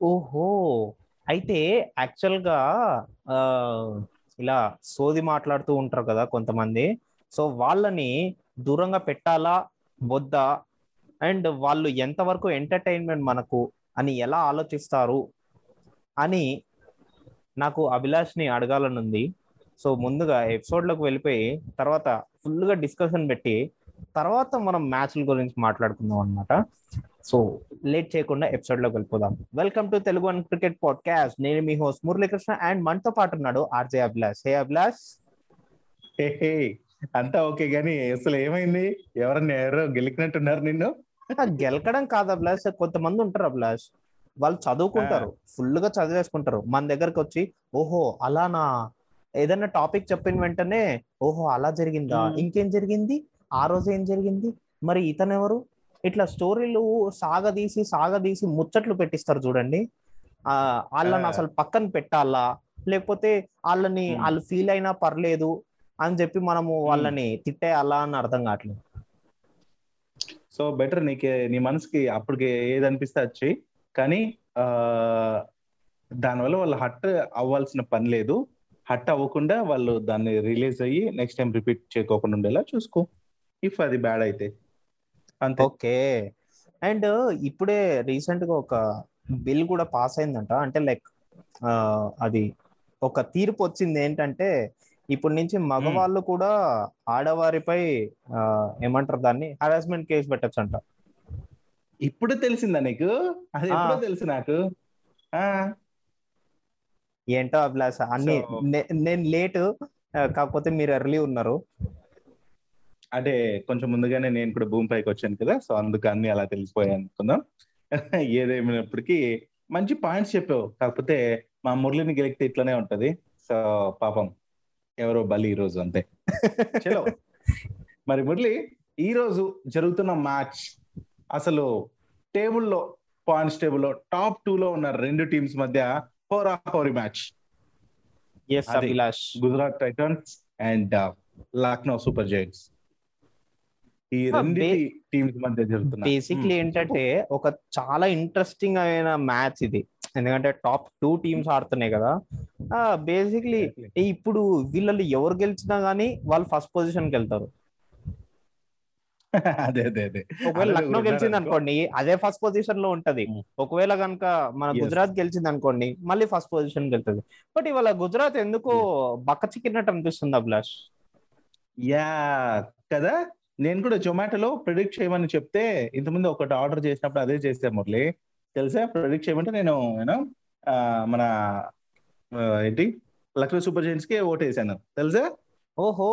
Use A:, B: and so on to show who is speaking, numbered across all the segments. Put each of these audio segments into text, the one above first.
A: ఓహో! అయితే యాక్చువల్గా ఇలా సోది మాట్లాడుతూ ఉంటారు కదా కొంతమంది. సో వాళ్ళని దూరంగా పెట్టాలా? వద్దా? అండ్ వాళ్ళు ఎంతవరకు ఎంటర్టైన్మెంట్ మనకు అని ఎలా ఆలోచిస్తారు? అని నాకు అభిలాష్ని అడగాలనుంది. సో ముందుగా ఎపిసోడ్లోకి వెళ్ళిపోయి తర్వాత ఫుల్గా డిస్కషన్ పెట్టి తర్వాత మనం మ్యాచ్ల గురించి మాట్లాడుకుందాం అన్నమాట. సో లేట్ చేయకుండా ఎపిసోడ్లోకి వెళ్ళిపోదాం. Welcome to Telugu one cricket podcast. నేను మీ హోస్ట్ మురళీకృష్ణ అండ్ మనతో పాటు ఉన్నాడు ఆర్జే అభిలాష్. హే అభిలాష్.
B: అంతా ఓకే గానీ అసలు ఏమైంది? ఎవరన్నా ఎవరో గెలికినట్టున్నారు నిన్ను?
A: గెలకడం కాదు అభిలాష్. కొంతమంది ఉంటారు అభిలాష్. వాళ్ళు చదువుకుంటారు. ఫుల్గా చదివేసుకుంటారు. మన దగ్గరకు వచ్చి ఓహో అలానా? ఏదైనా టాపిక్ చెప్పిన వెంటనే ఓహో అలా జరిగిందా. ఇంకేం జరిగింది? ఆ రోజు ఏం జరిగింది? మరి ఇతను ఎవరు ఇట్లా స్టోరీలు సాగదీసి సాగదీసి ముచ్చట్లు పెట్టిస్తారు చూడండి. ఆ వాళ్ళని. అసలు పక్కన పెట్టాలా? లేకపోతే వాళ్ళని. వాళ్ళు ఫీల్ అయినా పర్లేదు అని చెప్పి మనము వాళ్ళని తిట్టేయాలా అని అర్థం కావట్లేదు.
B: సో బెటర్ నీకే నీ మనసుకి అప్పటికి ఏది అనిపిస్తే వచ్చి కానీ ఆ దానివల్ల వాళ్ళు హట్ అవ్వాల్సిన పని లేదు. హట్ అవ్వకుండా వాళ్ళు దాన్ని రిలీజ్ అయ్యి నెక్స్ట్ టైం రిపీట్ చేయకోకుండా ఉండేలా చూసుకో. ఇఫ్ అది బ్యాడ్ అయితే. అంతే.
A: ఓకే. అండ్ ఇప్పుడే రీసెంట్గా ఒక బిల్ కూడా పాస్ అయిందంట. అంటే లైక్ అది ఒక తీర్పు వచ్చింది ఏంటంటే ఇప్పటి నుంచి మగవాళ్ళు కూడా ఆడవారిపై ఏమంటారు దాన్ని? హరాస్మెంట్ కేసు పెట్టచ్చంట.
B: ఇప్పుడు తెలిసిందా నీకు? అది. ఎప్పుడో తెలుసు నాకు.
A: ఏంటో అభిలాష అన్ని నేను లేటు కాకపోతే మీరు ఎర్లీ ఉన్నారు.
B: అంటే కొంచెం ముందుగానే నేను కూడా భూమి పైకి వచ్చాను కదా సో అందుకు అన్ని అలా తెలిసిపోయాయి అనుకుందాం. ఏదేమైనప్పటికీ మంచి పాయింట్స్ చెప్పావు. కాకపోతే మా మురళిని గెలిగితే ఇట్లనే ఉంటది. సో పాపం ఎవరో బలి ఈ రోజు అంతే. చలో. మరి మురళి ఈ రోజు జరుగుతున్న మ్యాచ్ అసలు టేబుల్లో పాయింట్స్ టేబుల్లో టాప్ టూ లో ఉన్న రెండు టీమ్స్ మధ్య హోరా హోరీ మ్యాచ్.
A: ఎస్
B: అది.
A: Abhilash.
B: Gujarat Titans and Lucknow Super Giants. ఈ రెండు టీమ్స్ మధ్య జరుగుతున్న
A: బేసిక్లీ
B: మ్మ్.
A: ఏంటంటే ఒక చాలా ఇంట్రెస్టింగ్ అయిన మ్యాచ్ ఇది. ఎందుకంటే టాప్ టూ టీమ్స్ ఆడుతున్నాయి కదా. బేసిక్లీ ఇప్పుడు వీళ్ళలో ఎవరు గెలిచినా గానీ వాళ్ళు ఫస్ట్ పొజిషన్కి వెళ్తారు.
B: అదే అదే అదే.
A: ఒకవేళ లక్నో గెలిచింది
B: అనుకో.
A: అనుకోండి అదే ఫస్ట్ పొజిషన్లో ఉంటది.
B: Hmm.
A: ఒకవేళ కనుక మన. గుజరాత్ గెలిచింది అనుకోండి మళ్ళీ ఫస్ట్ పొజిషన్ వెళ్తుంది. బట్ ఇవాళ గుజరాత్ ఎందుకో బక్క చిక్కినట్టు అనిపిస్తుంది అభిలాష్.
B: యా కదా? నేను కూడా జొమాటోలో ప్రిడిక్ట్ చేయమని చెప్తే ఇంతకుముందు ఒకటి ఆర్డర్ చేసినప్పుడు అదే చేస్తే మురళి. తెలుసా? ప్రిడిక్ట్ చేయమంటే నేను యూనో మన ఏంటి? లక్నో సూపర్ జైంట్స్కి ఓటేసాను. తెలుసా?
A: ఓహో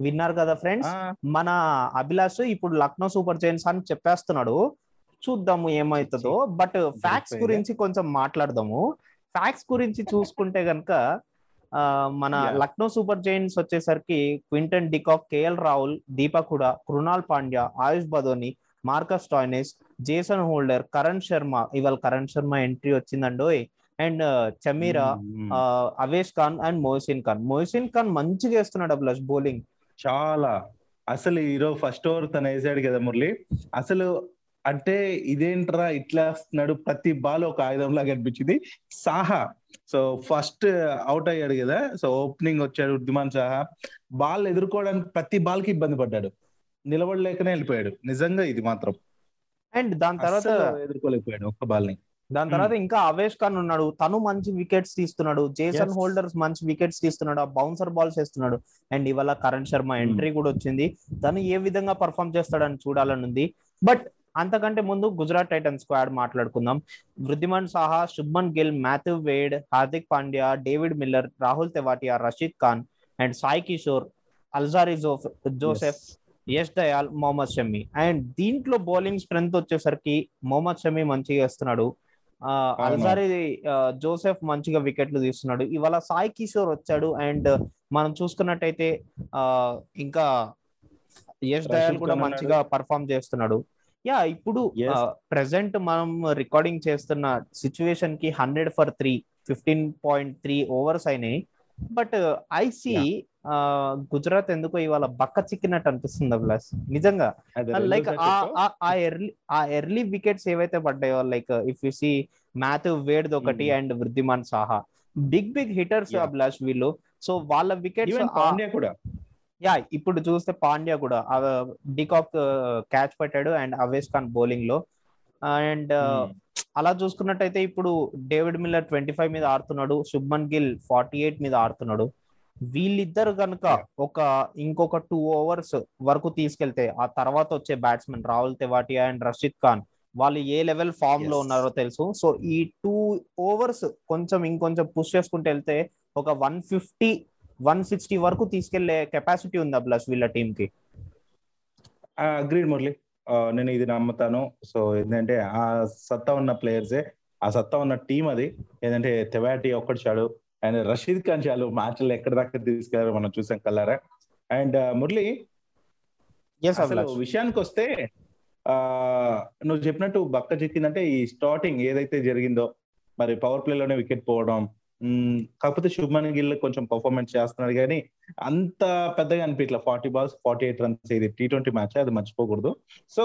A: విన్నారు కదా ఫ్రెండ్స్ మన అభిలాష్ ఇప్పుడు లక్నో సూపర్ జైన్స్ అని చెప్పేస్తున్నాడు. చూద్దాము ఏమవుతుందో బట్ ఫ్యాక్ట్స్? గురించి కొంచెం మాట్లాడదాము. ఫ్యాక్ట్స్ గురించి చూసుకుంటే గనక మన. లక్నో సూపర్ జైంట్స్ వచ్చేసరికి Quinton de Kock KL Rahul Deepak Hooda Krunal Pandya Ayush Badoni Marcus Stoinis Jason Holder Karan Sharma. ఇవాళ కరణ్ శర్మ ఎంట్రీ వచ్చిందండోయ్ అండ్ చమీరా. ఆ, అవేష్ ఖాన్ అండ్ మోహసిన్ ఖాన్. మోహసిన్ ఖాన్ మంచిగా వేస్తున్నాడు అభిలాష్ బౌలింగ్
B: చాలా. అసలు ఈరోజు ఫస్ట్ ఓవర్ తను వేసాడు కదా మురళి. అసలు అంటే ఇదేంట్రా ఇట్లా వస్తున్నాడు? ప్రతి బాల్ ఒక ఆయుధం లాగా అనిపించింది. సాహా. సో ఫస్ట్ అవుట్ అయ్యాడు కదా? సో ఓపెనింగ్ వచ్చాడు ఉద్దిమాన్ సాహా. బాల్ ఎదుర్కోవడానికి ప్రతి బాల్కి ఇబ్బంది పడ్డాడు. నిలబడలేకనే వెళ్ళిపోయాడు. నిజంగా ఇది మాత్రం.
A: అండ్ దాని తర్వాత
B: ఎదుర్కోలేకపోయాడు ఒక్క బాల్ని
A: దాని తర్వాత ఇంకా అవేష్ ఖాన్ ఉన్నాడు. తను మంచి వికెట్స్ తీస్తున్నాడు. జేసన్. హోల్డర్స్ మంచి వికెట్స్ తీస్తున్నాడు. ఆ బౌన్సర్ బాల్స్ వేస్తున్నాడు అండ్ ఇవాళ కరణ్ శర్మ ఎంట్రీ కూడా వచ్చింది. తను ఏ విధంగా పర్ఫామ్ చేస్తాడని చూడాలని ఉంది. బట్ అంతకంటే ముందు గుజరాత్ టైటన్స్ స్క్వాడ్ మాట్లాడుకుందాం. Wriddhiman Saha Shubman Gill Matthew Wade Hardik Pandya David Miller Rahul Tewatia Rashid Khan and Sai Kishore Alzarri జోఫ్ Joseph Yash Dayal Mohammed Shami. And దీంట్లో బౌలింగ్ స్ట్రెంత్ వచ్చేసరికి మొహమ్మద్ షమి మంచిగా వేస్తున్నాడు. ఆ, అల్జారి ఆ, జోసెఫ్ మంచిగా వికెట్లు తీస్తున్నాడు. ఇవాళ సాయి కిషోర్ వచ్చాడు అండ్ మనం చూసుకున్నట్టయితే ఇంకా యష్ దయాల్ కూడా మంచిగా పర్ఫామ్ చేస్తున్నాడు. యా ఇప్పుడు. ప్రెసెంట్ మనం రికార్డింగ్ చేస్తున్న సిచ్యువేషన్కి hundred for three fifteen point three overs అయినాయి బట్ ఐ సి గుజరాత్ ఎందుకో ఇవాళ బక్క చిక్కినట్టు అనిపిస్తుంది అభిలాష్ నిజంగా లైక్. ఆ ఎర్లీ ఆ ఎర్లీ వికెట్స్ ఏవైతే పడ్డాయో like if you see Matthew Wade ఒకటి. And Wriddhiman Saha big big hitters. Abhilash వీళ్ళు సో వాళ్ళ వికెట్స్
B: కూడా
A: యా ఇప్పుడు చూస్తే పాండ్యా కూడా డికాక్ క్యాచ్ పట్టాడు అండ్ అవేస్ ఖాన్ బౌలింగ్లో అండ్
B: Hmm.
A: అలా చూసుకున్నట్టయితే ఇప్పుడు డేవిడ్ మిల్లర్ ట్వంటీ ఫైవ్ మీద ఆడుతున్నాడు శుభ్మన్ గిల్ ఫార్టీ ఎయిట్ మీద ఆడుతున్నాడు వీళ్ళిద్దరు కనుక ఒక ఇంకొక టూ ఓవర్స్ వరకు తీసుకెళ్తే ఆ తర్వాత వచ్చే బ్యాట్స్మెన్ రాహుల్ తెవాటియా అండ్ రషీద్ ఖాన్ వాళ్ళు ఏ లెవెల్
B: ఫామ్లో.
A: ఉన్నారో తెలుసు సో ఈ టూ ఓవర్స్ కొంచెం ఇంకొంచెం పుష్ చేసుకుంటూ వెళ్తే ఒక వన్ ఫిఫ్టీ వన్ సిక్స్టీ వరకు తీసుకెళ్ళే కెపాసిటీ ఉంది అభిలాష్ వీళ్ళ టీం కి.
B: అగ్రీడ్ మురళి. నేను ఇది నమ్ముతాను. సో ఏంటంటే ఆ సత్తా ఉన్న ప్లేయర్సే ఆ సత్తా ఉన్న టీం అది. ఏంటంటే తెవాటి ఒక్కటి చాడు అండ్ రషీద్ ఖాన్ చాలు మ్యాచ్లు ఎక్కడ దాకా తీసుకెళ్ళారో మనం చూసాం కల్లారా అండ్ మురళి అసలు విషయానికి వస్తే ఆ నువ్వు చెప్పినట్టు బక్క చిక్కిందంటే ఈ స్టార్టింగ్ ఏదైతే జరిగిందో మరి పవర్ ప్లే లోనే వికెట్ పోవడం కాకపోతే శుభ్మన్ గిల్ కొంచెం పర్ఫార్మెన్స్ చేస్తున్నాడు కానీ అంత పెద్దగా అనిపించలే forty balls forty eight runs ఇది టీ ట్వంటీ మ్యాచ్ అది మర్చిపోకూడదు. సో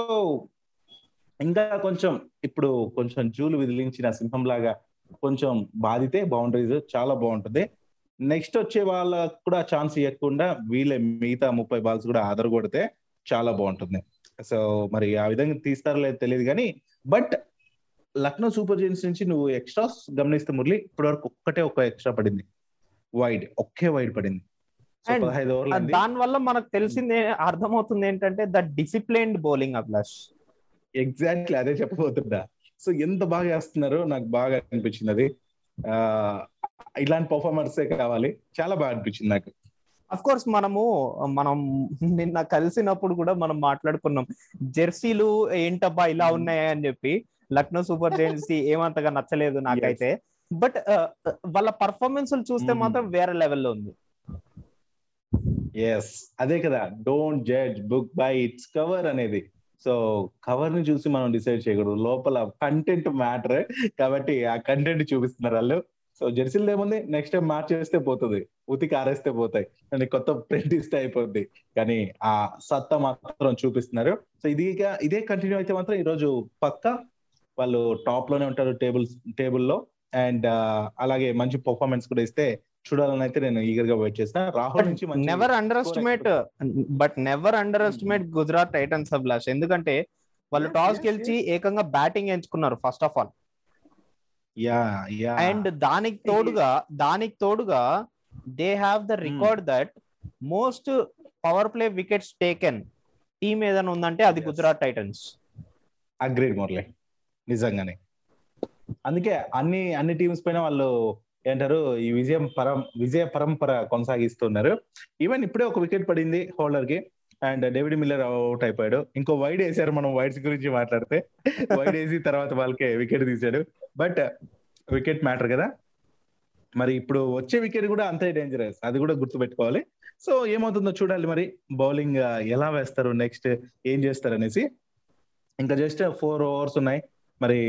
B: ఇంకా కొంచెం ఇప్పుడు కొంచెం జూలు విదిలించిన సింహం లాగా కొంచెం బాధితే బౌండరీస్ చాలా బాగుంటుంది. నెక్స్ట్ వచ్చే వాళ్ళకు కూడా ఛాన్స్ ఇవ్వకుండా వీళ్ళే మిగతా ముప్పై బాల్స్ కూడా ఆదర కొడితే చాలా బాగుంటుంది. సో మరి ఆ విధంగా తీస్తారో లేదో తెలియదు కానీ బట్ లక్నో సూపర్ జైన్స్ నుంచి నువ్వు ఎక్స్ట్రాస్ గమనిస్తే మురళి ఇప్పటి వరకు ఒక్కటే ఒక్క ఎక్స్ట్రా పడింది. వైడ్ ఒకే వైడ్ పడింది.
A: దాని వల్ల మనకు తెలిసింది అర్థమవుతుంది ఏంటంటే the disciplined bowling Abhilash.
B: Exactly అదే చెప్పబోతుందా సో ఎంత బాగా వేస్తున్నారో నాకు బాగా అనిపించింది అది. ఇలాంటి పర్ఫార్మర్సే కావాలి. చాలా బాగా అనిపించింది నాకు.
A: అఫ్ కోర్స్ మనము మనం నిన్న కలిసినప్పుడు కూడా మనం మాట్లాడుకున్నాం జెర్సీలు ఏంటబ్బా ఇలా ఉన్నాయి? అని చెప్పి. లక్నో సూపర్ జైంట్స్ ఏమంతగా నచ్చలేదు నాకైతే. బట్ వాళ్ళ పర్ఫార్మెన్స్ చూస్తే
B: Mhm.
A: మాత్రం వేరే లెవెల్లో ఉంది.
B: ఎస్ అదే కదా don't judge book by its cover అనేది. సో కవర్ని చూసి మనం డిసైడ్ చేయకూడదు. లోపల కంటెంట్ మ్యాటర్ కాబట్టి ఆ కంటెంట్ చూపిస్తున్నారు వాళ్ళు. సో జెర్సీలు ఏముంది? నెక్స్ట్ టైం మ్యాచ్ చేస్తే పోతుంది. ఉతికి ఆరేస్తే పోతాయి. కానీ కొత్త ప్రింట్ ఇస్తే అయిపోద్ది. కానీ ఆ సత్తా మాత్రం చూపిస్తున్నారు. సో ఇది ఇదే కంటిన్యూ అయితే మాత్రం ఈ రోజు పక్క వాళ్ళు టాప్లోనే ఉంటారు టేబుల్ టేబుల్లో అండ్ అలాగే మంచి పర్ఫార్మెన్స్ కూడా ఇస్తే చూడాలని అయితే నేను ఈగర్గా వెయిట్ చేసిన రాహుల్ నుంచి
A: never underestimate but never underestimate Gujarat Titans Abhilash ఎందుకంటే వాళ్ళు టాస్ గెలిచి ఏకంగా బ్యాటింగ్ ఎంచుకున్నారు first of all
B: ya ya.
A: And దానికి తోడుగా దానికి తోడుగా they have the record that most power play wickets taken team ఏదైనా ఉందంటే అది. గుజరాత్ టైటన్స్
B: అగ్రీడ్ మురళి నిజంగానే. అందుకే అన్ని అన్ని టీమ్స్ పైన వాళ్ళు ఏంటారు ఈ విజయం పరం విజయ పరంపర కొనసాగిస్తున్నారు. ఈవెన్ ఇప్పుడే ఒక వికెట్ పడింది హోల్డర్కి అండ్ డేవిడ్ మిల్లర్ అవుట్ అయిపోయాడు. ఇంకో వైడ్ వేసారు మనం వైడ్స్ గురించి మాట్లాడితే. వైడ్ వేసి తర్వాత వాళ్ళకే వికెట్ తీశాడు బట్ వికెట్ మ్యాటర్ కదా. మరి ఇప్పుడు వచ్చే వికెట్ కూడా అంతే డేంజరస్ అది కూడా గుర్తుపెట్టుకోవాలి. సో ఏమవుతుందో చూడాలి మరి. బౌలింగ్ ఎలా వేస్తారు? నెక్స్ట్ ఏం చేస్తారు అనేసి ఇంకా జస్ట్ ఫోర్ ఓవర్స్ ఉన్నాయి. మరి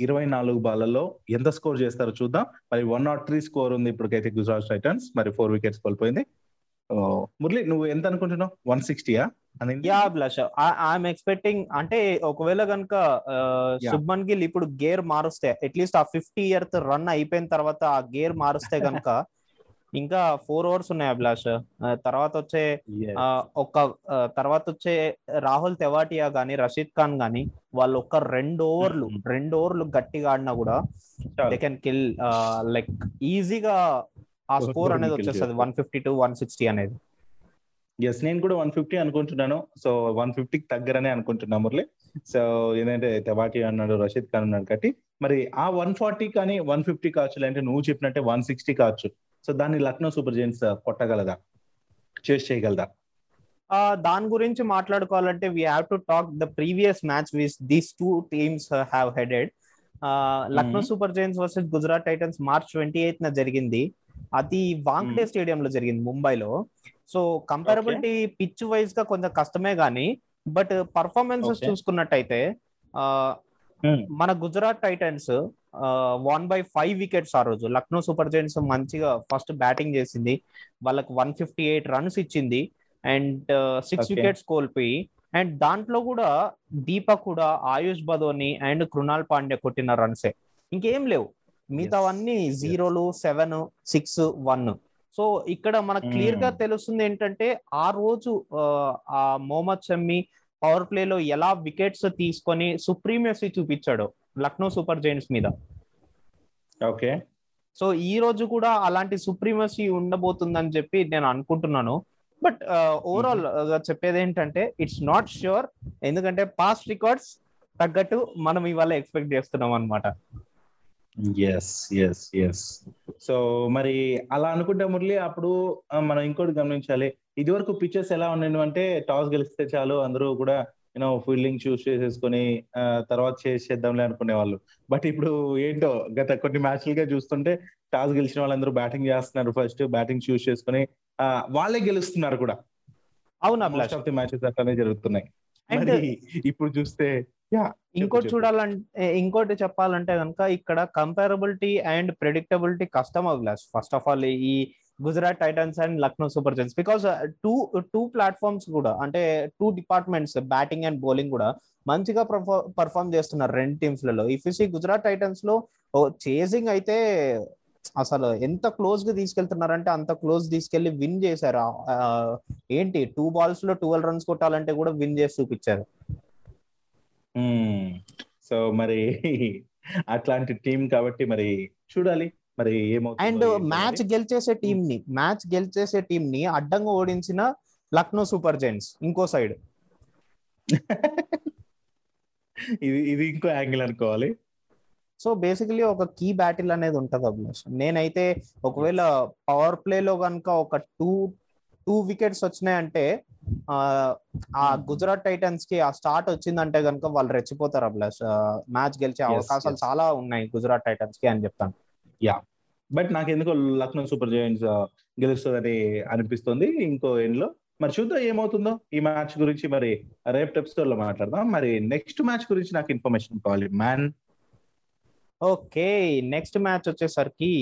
B: ఇరవై నాలుగు బాళ్ళల్లో ఎంత స్కోర్ చేస్తారో చూద్దాం. మరి వన్ నాట్ త్రీ స్కోర్ ఉంది ఇప్పటికైతే గుజరాత్ టైటన్స్. మరి ఫోర్ వికెట్స్ కోల్పోయింది. మురళి నువ్వు ఎంత అనుకుంటున్నావు? వన్ సిక్స్టీయా
A: యా అభిలాష్ ఐఎమ్ ఎక్స్పెక్టింగ్ అంటే ఒకవేళ కనుక. శుభ్మన్ గిల్ ఇప్పుడు గేర్ మారుస్తే అట్లీస్ట్ ఆ ఫిఫ్టీ ఇయర్త్ రన్ అయిపోయిన తర్వాత ఆ గేర్ మారుస్తే కనుక ఇంకా ఫోర్ ఓవర్స్ ఉన్నాయి అభిలాష్. తర్వాత వచ్చే ఒక తర్వాత వచ్చే రాహుల్ తెవాటియా గాని రషీద్ ఖాన్ గాని వాళ్ళు ఒక రెండు ఓవర్లు
B: Mhm.
A: రెండు ఓవర్లు గట్టిగా ఆడినా కూడా దే కెన్ కిల్ లైక్ ఈజీగా ఆ స్కోర్ అనేది వచ్చేస్తుంది. One fifty to one sixty అనేది.
B: ఎస్ నేను కూడా వన్ ఫిఫ్టీ అనుకుంటున్నాను. సో వన్ ఫిఫ్టీకి దగ్గరనే అనుకుంటున్నా మురళి. సో ఏంటంటే తెవాటి అన్నాడు రషీద్ ఖాన్ అన్నాడు కాబట్టి. మరి ఆ వన్ ఫార్టీ కానీ వన్ ఫిఫ్టీ కావచ్చు అంటే నువ్వు చెప్పినట్టే వన్ సిక్స్టీ కావచ్చు. సో దాన్ని లక్నో సూపర్ జైన్స్ కొట్టగలదా? చేసి చేయగలదా?
A: దాని గురించి మాట్లాడుకోవాలంటే we have to talk the previous match with these two teams have headed Lucknow. Super Giants versus Gujarat Titans March twenty eighth న జరిగింది. అది వాంక్డే స్టేడియం లో జరిగింది ముంబైలో. సో కంపారబిలిటీ పిచ్ వైజ్గా కొంచెం కష్టమే గానీ బట్ పర్ఫార్మెన్సెస్. చూసుకున్నట్టయితే మన Gujarat Titans one by five wickets ఆ రోజు. లక్నో సూపర్ జైంట్స్ మంచిగా ఫస్ట్ బ్యాటింగ్ చేసింది. వాళ్ళకి వన్ ఫిఫ్టీ ఎయిట్ రన్స్ ఇచ్చింది. And six. వికెట్స్ కోల్పోయి అండ్ దాంట్లో కూడా దీపక్ కూడా ఆయుష్ బదోని అండ్ కృణాల్ పాండ్య కొట్టిన రన్సే ఇంకేం లేవు. మిగతావన్నీ జీరోలు సెవెన్ సిక్స్ వన్ సో ఇక్కడ మనకు క్లియర్గా
B: Hmm.
A: తెలుస్తుంది ఏంటంటే ఆ రోజు ఆ, మొహమ్మద్ షమ్మి పవర్ ప్లే లో ఎలా వికెట్స్ తీసుకొని సుప్రీమియసీ చూపించాడు. లక్నో సూపర్ జైంట్స్ మీద.
B: ఓకే.
A: సో ఈ రోజు కూడా అలాంటి సుప్రీమసీ ఉండబోతుందని చెప్పి నేను అనుకుంటున్నాను. బట్ ఓవరాల్ చెప్పేది ఏంటంటే ఇట్స్ నాట్ ష్యూర్ ఎందుకంటే పాస్ట్ రికార్డ్స్ తగ్గట్టు మనం ఇవాళ ఎక్స్పెక్ట్ చేస్తున్నాం అనమాట
B: ఎస్ ఎస్ ఎస్ సో మరి అలా అనుకుంటే మురళి అప్పుడు మనం ఇంకోటి గమనించాలి. ఇది వరకు పిక్చర్స్ ఎలా ఉన్నాయి అంటే టాస్ గెలిస్తే చాలు అందరూ కూడా యూనో ఫీల్డింగ్ చూస్ చేసేసుకొని తర్వాత చేసేద్దాంలే అనుకునే వాళ్ళు బట్ ఇప్పుడు ఏంటో గత కొన్ని మ్యాచ్లుగా చూస్తుంటే టాస్ గెలిచిన వాళ్ళందరూ బ్యాటింగ్ చేస్తున్నారు ఫస్ట్ బ్యాటింగ్ చూస్ చేసుకొని వాళ్ళే గెలుస్తున్నారు కూడా.
A: అవునా
B: మోస్ట్ ఆఫ్ ది మ్యాచెస్ అట్లానే జరుగుతున్నాయి. ఇప్పుడు చూస్తే
A: ఇంకోటి. చూడాలంటే ఇంకోటి చెప్పాలంటే కనుక ఇక్కడ కంపారబిలిటీ అండ్ ప్రెడిక్టబిలిటీ కష్టం అభిలాష్. ఫస్ట్ ఆఫ్ ఆల్ ఈ Gujarat Titans and Lucknow Super Giants because two two platforms కూడా అంటే two departments batting and bowling కూడా మంచిగా పర్ఫామ్ చేస్తున్నారు రెండు టీమ్స్లలో. ఇఫ్ సి గుజరాత్ టైటన్స్లో చేసింగ్ అయితే అసలు ఎంత క్లోజ్గా తీసుకెళ్తున్నారంటే అంత క్లోజ్ తీసుకెళ్ళి విన్ చేశారు. ఏంటి? టూ బాల్స్లో ట్వెల్వ్ రన్స్ కొట్టాలంటే కూడా విన్ చేసి చూపించారు. Hmm.
B: సో మరి అట్లాంటి టీం కాబట్టి మరి చూడాలి. మరి ఏమవుతుందో
A: అండ్ మ్యాచ్. గెలిచేసే టీం ని మ్యాచ్ గెలిచేసే టీం ని అడ్డంగా ఓడించిన లక్నో సూపర్ జైంట్స్ ఇంకో సైడ్.
B: ఇది ఇది ఇంకో యాంగిల్ అనుకోవాలి.
A: సో బేసికలీ ఒక కీ బ్యాటిల్ అనేది ఉంటది అభిలాష్. నేనైతే ఒకవేళ పవర్ ప్లే లో కనుక ఒక టూ టూ వికెట్స్ వచ్చినాయంటే ఆ, గుజరాత్ టైటన్స్కి ఆ స్టార్ట్ వచ్చిందంటే కనుక వాళ్ళు రెచ్చిపోతారు అభిలాష్. మ్యాచ్ గెలిచే అవకాశాలు. చాలా ఉన్నాయి గుజరాత్ టైటన్స్కి అని చెప్తాను.
B: బట్ నాకు ఎందుకో లక్నో సూపర్ జైంట్స్ గెలుస్తుందని అనిపిస్తుంది ఇంకో ఎండ్లో మరి చూద్దాం ఏమవుతుందో ఈ మ్యాచ్ గురించి మరి రేపు ఎపిసోడ్లో మాట్లాడదాం. మరి నెక్స్ట్ మ్యాచ్ గురించి నాకు ఇన్ఫర్మేషన్ కావాలి మ్యాన్
A: ఓకే నెక్స్ట్ మ్యాచ్ వచ్చేసరికి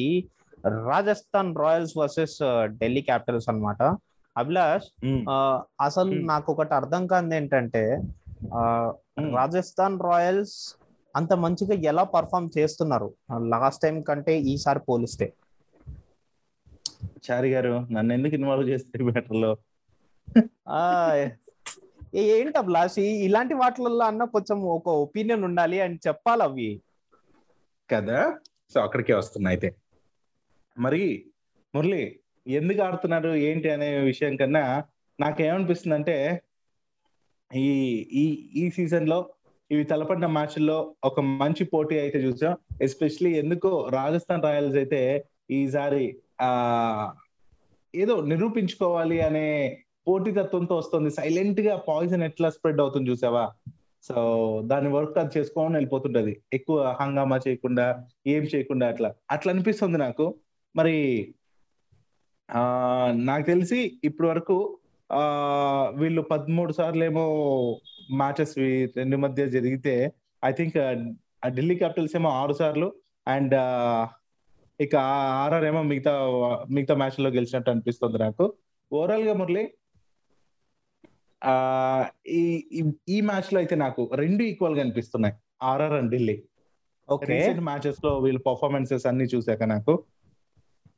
A: Rajasthan Royals versus Delhi Capitals అన్నమాట. అభిలాష్ ఆ, అసలు
B: Hmm.
A: నాకు ఒకటి అర్థం కాదు ఏంటంటే ఆ,
B: Hmm.
A: రాజస్థాన్ రాయల్స్ అంత మంచిగా ఎలా పర్ఫామ్ చేస్తున్నారు? లాస్ట్ టైం కంటే ఈసారి పోలిస్తే.
B: చారి గారు నన్ను ఎందుకు ఇన్వాల్వ్ చేస్తే
A: మ్యాటర్లో? ఏంటి అభిలాష్ ఇలాంటి వాటిలలో అన్న కొంచెం ఒక ఒపీనియన్ ఉండాలి అని చెప్పాలి అవి.
B: కదా? సో అక్కడికే వస్తున్నా అయితే. మరి మురళి ఎందుకు ఆడుతున్నారు? ఏంటి అనే విషయం కన్నా నాకేమనిపిస్తుంది అంటే ఈ ఈ ఈ సీజన్లో ఇవి తలపడిన మ్యాచ్ల్లో ఒక మంచి పోటీ అయితే చూసాం. ఎస్పెషలీ ఎందుకో రాజస్థాన్ రాయల్స్ అయితే ఈసారి ఆ ఏదో నిరూపించుకోవాలి అనే పోటీతత్వంతో వస్తుంది. సైలెంట్గా పాయిజన్ ఎట్లా స్ప్రెడ్ అవుతుంది చూసావా? సో దాని వర్క్ అది చేసుకోని వెళ్ళిపోతుంటది. ఎక్కువ హంగామా చేయకుండా ఏం చేయకుండా అట్లా. అట్లా అనిపిస్తుంది నాకు. మరి ఆ నాకు తెలిసి ఇప్పటి వరకు ఆ వీళ్ళు పదమూడు సార్లు ఏమో మ్యాచెస్ రెండు మధ్య జరిగితే ఐ థింక్ ఢిల్లీ క్యాపిటల్స్ ఏమో ఆరు సార్లు అండ్ ఇక ఆర్ఆర్ ఏమో మిగతా మిగతా మ్యాచ్లో గెలిచినట్టు అనిపిస్తుంది నాకు. ఓవరాల్గా మురళి ఈ ఈ- మ్యాచ్లో అయితే నాకు రెండు ఈక్వల్గా అనిపిస్తున్నాయి RR and Delhi.
A: Okay.
B: Recent మ్యాచెస్లో వీళ్ళ పర్ఫార్మెన్సెస్ అన్ని చూసాక నాకు.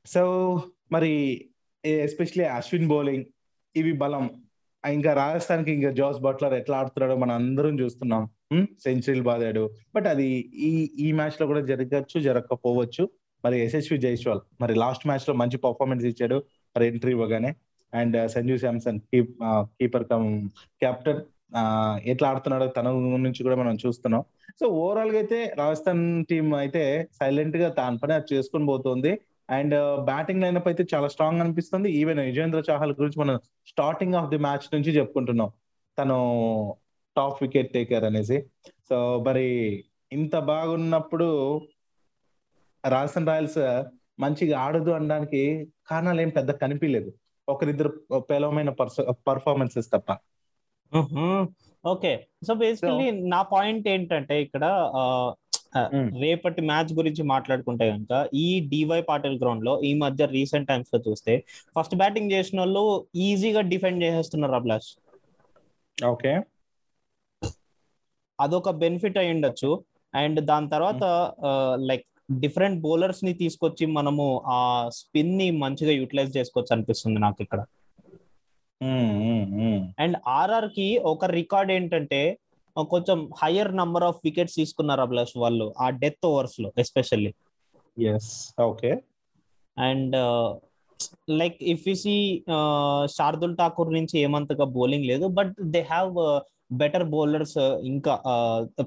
B: సో మరి ఎస్పెషలీ అశ్విన్ బౌలింగ్ ఇవి బలం. ఇంకా రాజస్థాన్కి ఇంకా జాస్ బట్లర్ ఎట్లా ఆడుతున్నాడో మనం అందరం చూస్తున్నాం. సెంచరీలు బాదాడు. బట్ అది ఈ ఈ మ్యాచ్లో కూడా జరగచ్చు జరగకపోవచ్చు. మరి యశస్వి జైస్వాల్ మరి లాస్ట్ మ్యాచ్లో మంచి పర్ఫార్మెన్స్ ఇచ్చాడు మరి ఎంట్రీ ఇవ్వగానే. And uh, Sanju Samson keeper cum captain ఎట్లా ఆడుతున్నాడో తన నుంచి కూడా మనం చూస్తున్నాం. సో ఓవరాల్గా అయితే రాజస్థాన్ టీం అయితే సైలెంట్గా తాను పని అది చేసుకుని పోతుంది. అండ్ బ్యాటింగ్ లైనప్ అయితే చాలా స్ట్రాంగ్ అనిపిస్తుంది. ఈవెన్ యుజేంద్ర చాహల్ గురించి మనం స్టార్టింగ్ ఆఫ్ ది మ్యాచ్ నుంచి చెప్పుకుంటున్నాం. తను టాప్ వికెట్ టేకర్ అనేసి. సో మరి ఇంత బాగున్నప్పుడు రాజస్థాన్ రాయల్స్ మంచిగా ఆడదు అనడానికి కారణాలు ఏం పెద్ద కనిపించలేదు ఒకరిద్దరు పేలవమైన పర్ఫార్మెన్సెస్ తప్ప.
A: ఓకే. సో బేసికలీ నా పాయింట్ ఏంటంటే ఇక్కడ
B: Hmm.
A: రేపటి మ్యాచ్ గురించి మాట్లాడుకుంటే కనుక ఈ డివై పాటిల్ గ్రౌండ్లో ఈ మధ్య రీసెంట్ టైమ్స్లో చూస్తే ఫస్ట్ బ్యాటింగ్ చేసిన వాళ్ళు ఈజీగా డిఫెండ్ చేసేస్తున్నారు అభిలాష్.
B: ఓకే.
A: అదొక బెనిఫిట్ అయి ఉండొచ్చు. అండ్ దాని తర్వాత లైక్ డిఫరెంట్ బౌలర్స్ని తీసుకొచ్చి మనము ఆ స్పిన్ని మంచిగా యూటిలైజ్ చేసుకోవచ్చు అనిపిస్తుంది నాకు ఇక్కడ. అండ్ ఆర్ఆర్కి ఒక రికార్డ్ ఏంటంటే కొంచెం హయ్యర్ నంబర్ ఆఫ్ వికెట్స్ తీసుకున్నారు అభిలాష్ వాళ్ళు ఆ death ఓవర్స్లో especially
B: yes okay
A: and like if you see Shardul Thakur నుంచి ఏమంతగా బౌలింగ్ లేదు but they have better bowlers ఇంకా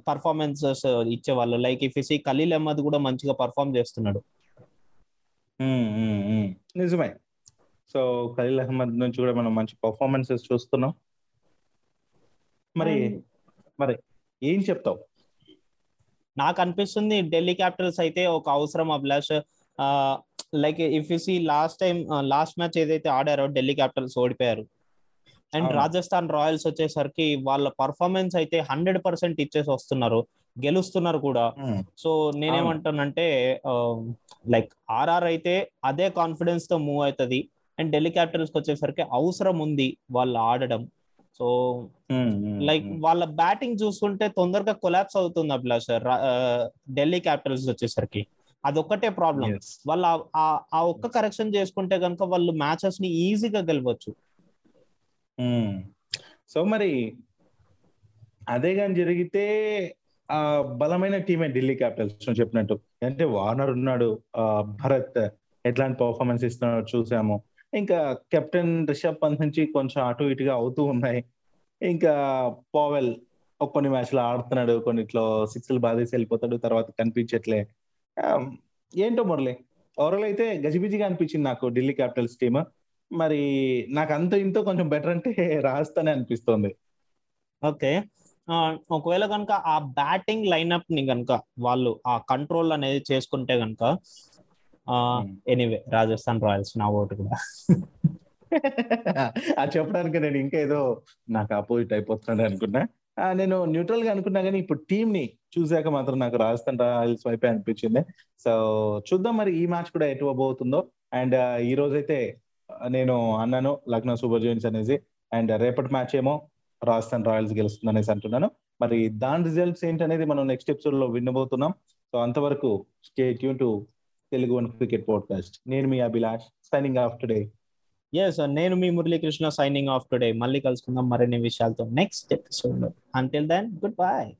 A: పర్ఫార్మెన్సెస్ ఇచ్చేవాళ్ళు. Like if you see Khaleel Ahmed కూడా మంచిగా పర్ఫామ్ చేస్తున్నాడు.
B: నిజమే. సో ఖలీల్ అహ్మద్ నుంచి కూడా మనం మంచి పర్ఫార్మెన్సెస్ చూస్తున్నాం. మరి మరి ఏం చెప్తావు?
A: నాకు అనిపిస్తుంది ఢిల్లీ క్యాపిటల్స్ అయితే ఒక అవసరం Abhilash. Like if you see last time last match ఏదైతే ఆడారో ఢిల్లీ క్యాపిటల్స్ ఓడిపోయారు. అండ్. రాజస్థాన్ రాయల్స్ వచ్చేసరికి వాళ్ళ పర్ఫార్మెన్స్ అయితే హండ్రెడ్ పర్సెంట్ ఇచ్చేసి వస్తున్నారు గెలుస్తున్నారు కూడా. సో నేనేమంటానంటే లైక్ ఆర్ఆర్ అయితే అదే కాన్ఫిడెన్స్తో మూవ్ అవుతుంది. అండ్ ఢిల్లీ క్యాపిటల్స్ వచ్చేసరికి అవసరం ఉంది వాళ్ళు ఆడడం. సో లైక్ వాళ్ళ బ్యాటింగ్ చూసుకుంటే తొందరగా కొలాప్స్ అవుతుంది అభిలాష్ ఢిల్లీ క్యాపిటల్స్ వచ్చేసరికి. అదొక్కటే ప్రాబ్లం. వాళ్ళు ఆ- ఒక్క కరెక్షన్ చేసుకుంటే కనుక వాళ్ళు మ్యాచెస్ని ఈజీగా గెలవచ్చు.
B: సో మరి అదే కానీ జరిగితే ఆ బలమైన టీమే ఢిల్లీ క్యాపిటల్స్ చెప్పినట్టు. అంటే వార్నర్ ఉన్నాడు భరత్ ఎట్లాంటి పర్ఫార్మెన్స్ ఇస్తున్నాడో చూసాము. ఇంకా కెప్టెన్ రిషబ్ పంత్ నుంచి కొంచెం అటు ఇటుగా అవుతూ ఉన్నాయి. ఇంకా పోవెల్ కొన్ని మ్యాచ్లు ఆడుతున్నాడు. కొన్నిట్లో సిక్స్లు బాధేసి వెళ్ళిపోతాడు. తర్వాత కనిపించట్లే. ఏంటో మురళి? ఓవరాల్ అయితే గజిబిజిగా అనిపించింది నాకు ఢిల్లీ క్యాపిటల్స్ టీమ్. మరి నాకు అంత ఇంతో కొంచెం బెటర్ అంటే రాజస్థానే అనిపిస్తుంది.
A: ఓకే. ఒకవేళ కనుక ఆ బ్యాటింగ్ లైనప్ని కనుక వాళ్ళు ఆ కంట్రోల్ అనేది చేసుకుంటే కనుక ఎనీవే రాజస్థాన్ రాయల్స్ నా ఓటు కూడా.
B: అది చెప్పడానికి నేను ఇంకా ఏదో నాకు అపోజిట్ అయిపోతున్నాడు అనుకున్నా. నేను న్యూట్రల్గా అనుకున్నా కానీ ఇప్పుడు టీం ని చూసాక మాత్రం నాకు రాజస్థాన్ రాయల్స్ వైపే అనిపించింది. సో చూద్దాం మరి ఈ మ్యాచ్ కూడా ఎటు అవ్వబోతుందో. అండ్ ఈ రోజైతే నేను అన్నాను లక్నో సూపర్ జైన్స్ అనేసి. అండ్ రేపటి మ్యాచ్ ఏమో రాజస్థాన్ రాయల్స్ గెలుస్తుంది అనేసి అంటున్నాను. మరి దాని రిజల్ట్స్ ఏంటనేది మనం నెక్స్ట్ ఎపిసోడ్లో వినబోతున్నాం. సో అంతవరకు stay tune to Telugu one cricket podcast. నేను మీ Abhilash signing off today
A: yes నేను మీ మురళీకృష్ణ సైనింగ్ ఆఫ్ టుడే మళ్ళీ కలుసుకుందాం మరిన్ని విషయాలతో next episode until then good bye